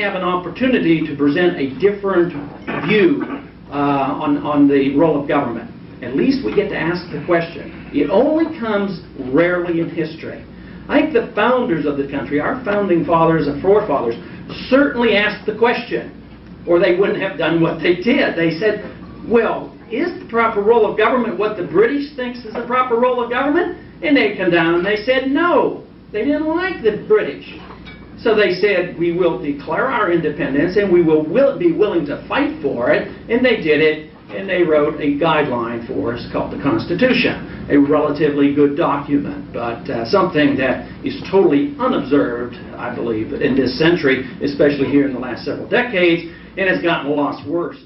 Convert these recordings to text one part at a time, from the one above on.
have an opportunity to present a different view uh, on, on the role of government. At least we get to ask the question. It only comes rarely in history. I think the founders of the country, our founding fathers and forefathers, certainly asked the question, or they wouldn't have done what they did. They said, well, is the proper role of government what the British thinks is the proper role of government? And they come down and they said no. They didn't like the British. So they said, we will declare our independence and we will, be willing to fight for it. And they did it and they wrote a guideline for us called the Constitution, a relatively good document, but uh, something that is totally unobserved, I believe, in this century, especially here in the last several decades, and has gotten a lot worse.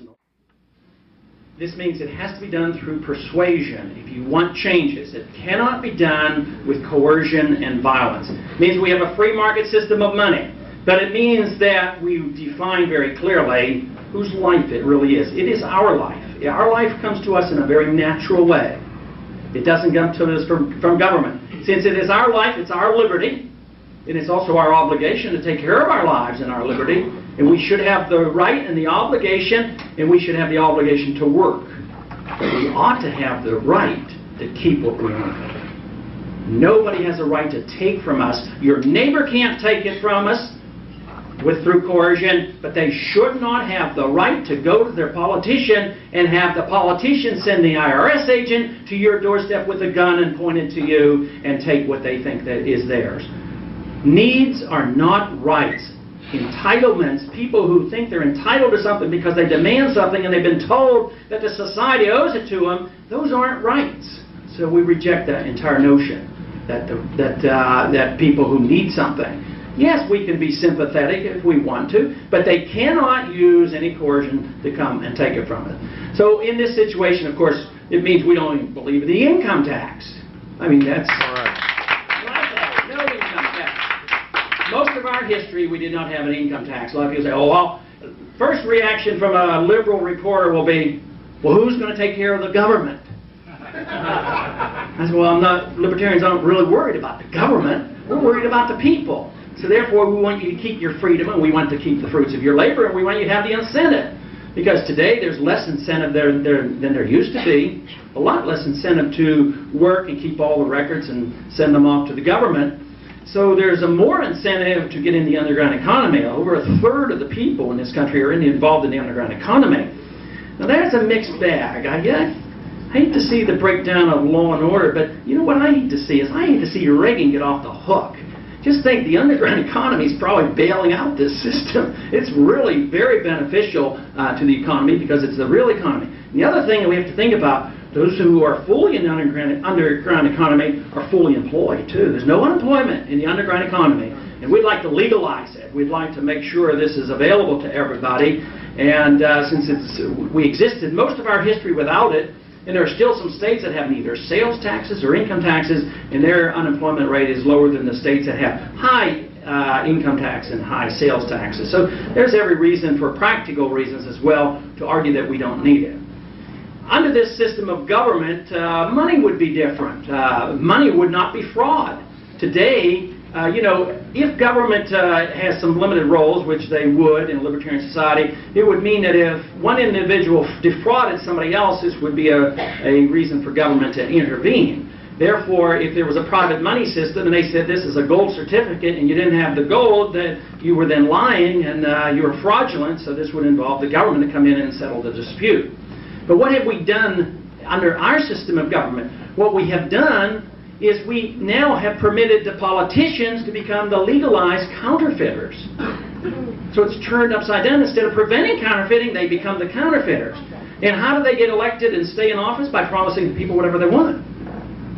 This means it has to be done through persuasion if you want changes. It cannot be done with coercion and violence. It means we have a free market system of money. But it means that we define very clearly whose life it really is. It is our life. Our life comes to us in a very natural way. It doesn't come to us from, from government. Since it is our life, it's our liberty. It is also our obligation to take care of our lives and our liberty. And we should have the right and the obligation, and we should have the obligation to work. But we ought to have the right to keep what we own. Nobody has a right to take from us. Your neighbor can't take it from us with through coercion, but they should not have the right to go to their politician and have the politician send the IRS agent to your doorstep with a gun and point it to you and take what they think that is theirs. Needs are not rights. Entitlements, people who think they're entitled to something because they demand something and they've been told that the society owes it to them, those aren't rights. So we reject that entire notion that, the, that, uh, that people who need something Yes, we can be sympathetic if we want to, but they cannot use any coercion to come and take it from us. So in this situation, of course, it means we don't even believe in the income tax. I mean, that's... All right. No income tax. Most of our history, we did not have an income tax. A lot of people say, oh, well, first reaction from a liberal reporter will be, well, who's going to take care of the government? I said, well, I'm not, libertarians aren't really worried about the government. We're worried about the people. So therefore, we want you to keep your freedom, and we want to keep the fruits of your labor, and we want you to have the incentive. Because today there's less incentive there, there than there used to be. A lot less incentive to work and keep all the records and send them off to the government. So there's a more incentive to get in the underground economy. Over a third of the people in this country are involved in the underground economy. Now that's a mixed bag. I, I hate to see the breakdown of law and order, but you know what I hate to see is I hate to see Reagan get off the hook. Just think the underground economy is probably bailing out this system. It's really very beneficial uh, to the economy because it's the real economy. And the other thing that we have to think about, those who are fully in the underground, underground economy are fully employed too. There's no unemployment in the underground economy. And we'd like to legalize it. We'd like to make sure this is available to everybody. And uh, since it's, we existed most of our history without it, and there are still some states that have neither sales taxes or income taxes, and their unemployment rate is lower than the states that have high uh, income tax and high sales taxes. So there's every reason for practical reasons as well to argue that we don't need it. Under this system of government, uh, money would be different. Uh, money would not be fraud. Today, uh, you know, if government uh, has some limited roles, which they would in a libertarian society, it would mean that if one individual defrauded somebody else, this would be a, a reason for government to intervene. Therefore, if there was a private money system and they said this is a gold certificate and you didn't have the gold, that you were then lying and uh, you were fraudulent, so this would involve the government to come in and settle the dispute. But what have we done under our system of government? What we have done is we now have permitted the politicians to become the legalized counterfeiters. So it's turned upside down. Instead of preventing counterfeiting, they become the counterfeiters. And how do they get elected and stay in office? By promising the people whatever they want.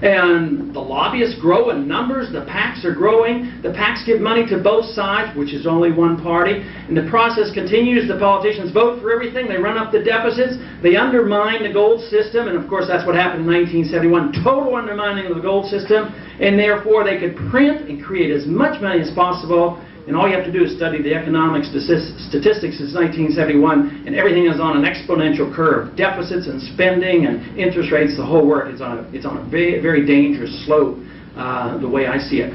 And the lobbyists grow in numbers, the PACs are growing, the PACs give money to both sides, which is only one party, and the process continues. The politicians vote for everything, they run up the deficits, they undermine the gold system, and of course that's what happened in 1971 total undermining of the gold system, and therefore they could print and create as much money as possible and all you have to do is study the economic statistics since 1971, and everything is on an exponential curve. Deficits and spending and interest rates, the whole work is on a, it's on a very, very dangerous slope, uh, the way I see it.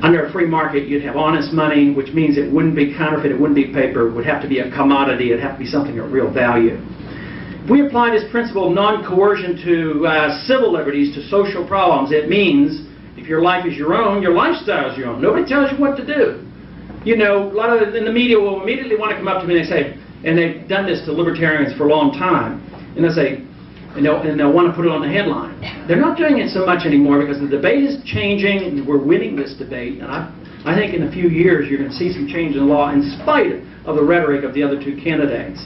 under a free market, you'd have honest money, which means it wouldn't be counterfeit, it wouldn't be paper, it would have to be a commodity, it'd have to be something of real value. If we apply this principle of non-coercion to uh, civil liberties, to social problems, it means if your life is your own, your lifestyle is your own. Nobody tells you what to do. You know, a lot of in the media will immediately want to come up to me and they say, and they've done this to libertarians for a long time, and they say, and they'll, and they'll want to put it on the headline. They're not doing it so much anymore because the debate is changing, we're winning this debate, and I, I think in a few years you're going to see some change in the law in spite of the rhetoric of the other two candidates.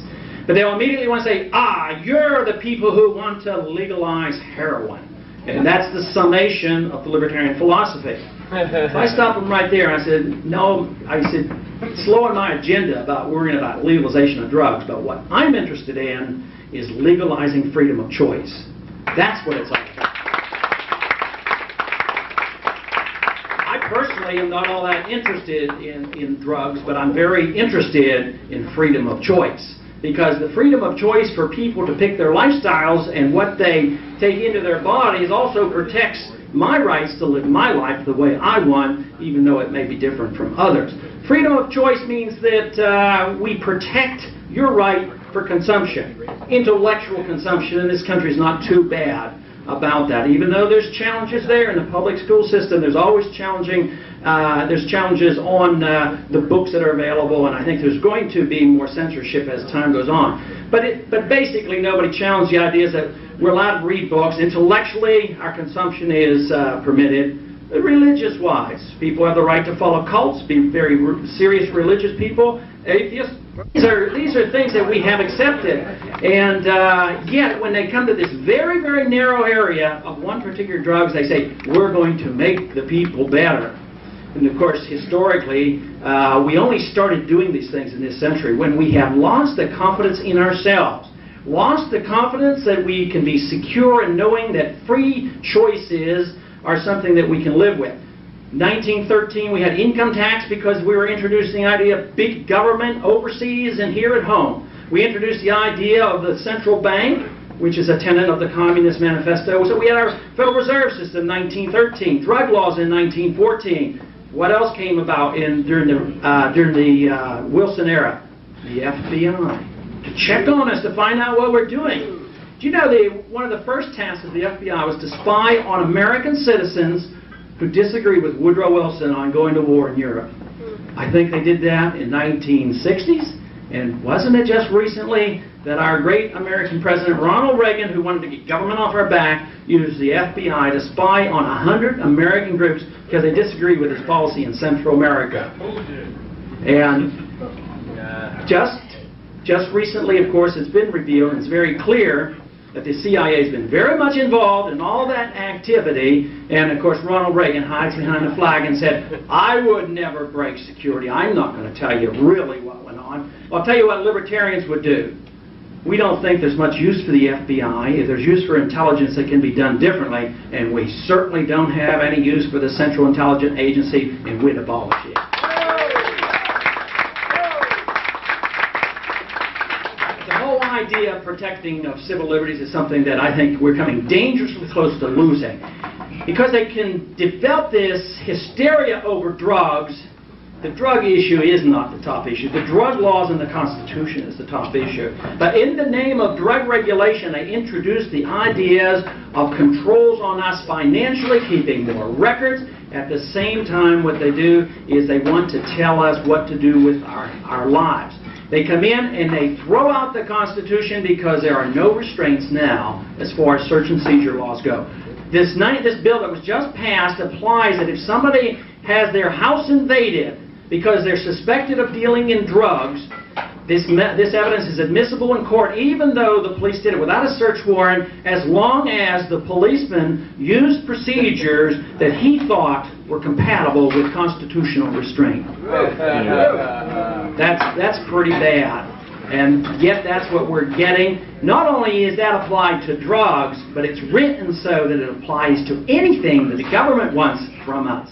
But they'll immediately want to say, ah, you're the people who want to legalize heroin. And that's the summation of the libertarian philosophy. so I stopped them right there. I said, no, I said, slow on my agenda about worrying about legalization of drugs, but what I'm interested in is legalizing freedom of choice. That's what it's all about. I personally am not all that interested in, in drugs, but I'm very interested in freedom of choice. Because the freedom of choice for people to pick their lifestyles and what they take into their bodies also protects my rights to live my life the way I want, even though it may be different from others. Freedom of choice means that uh, we protect your right for consumption. Intellectual consumption in this country is not too bad about that. Even though there's challenges there in the public school system, there's always challenging. Uh, there's challenges on uh, the books that are available, and I think there's going to be more censorship as time goes on. But it, but basically, nobody challenged the ideas that we're allowed to read books. Intellectually, our consumption is uh, permitted. Religious-wise, people have the right to follow cults, be very serious religious people. Atheists these are, these are things that we have accepted. And uh, yet, when they come to this very, very narrow area of one particular drugs, they say, we're going to make the people better. And of course, historically, uh, we only started doing these things in this century when we have lost the confidence in ourselves. Lost the confidence that we can be secure in knowing that free choices are something that we can live with. 1913, we had income tax because we were introducing the idea of big government overseas and here at home. We introduced the idea of the central bank, which is a tenet of the Communist Manifesto. So we had our Federal Reserve System in 1913, drug laws in 1914. What else came about in during the uh, during the uh, Wilson era? The FBI to check on us to find out what we're doing. Do you know the one of the first tasks of the FBI was to spy on American citizens who disagreed with Woodrow Wilson on going to war in Europe. Hmm. I think they did that in 1960s. And wasn't it just recently that our great American President Ronald Reagan, who wanted to get government off our back, used the FBI to spy on 100 American groups because they disagreed with his policy in Central America? And just, just recently, of course, it's been revealed, and it's very clear that the CIA has been very much involved in all that activity. And of course, Ronald Reagan hides behind the flag and said, I would never break security. I'm not going to tell you really what went on. I'll tell you what libertarians would do. We don't think there's much use for the FBI. If there's use for intelligence, it can be done differently. And we certainly don't have any use for the Central Intelligence Agency, and we'd abolish it. Idea of protecting of civil liberties is something that I think we're coming dangerously close to losing. Because they can develop this hysteria over drugs, the drug issue is not the top issue. The drug laws in the Constitution is the top issue. But in the name of drug regulation, they introduce the ideas of controls on us financially, keeping more records. At the same time, what they do is they want to tell us what to do with our, our lives. They come in and they throw out the Constitution because there are no restraints now as far as search and seizure laws go. This, this bill that was just passed applies that if somebody has their house invaded because they're suspected of dealing in drugs, this, this evidence is admissible in court even though the police did it without a search warrant as long as the policeman used procedures that he thought were compatible with constitutional restraint. That's, that's pretty bad. And yet that's what we're getting. Not only is that applied to drugs, but it's written so that it applies to anything that the government wants from us.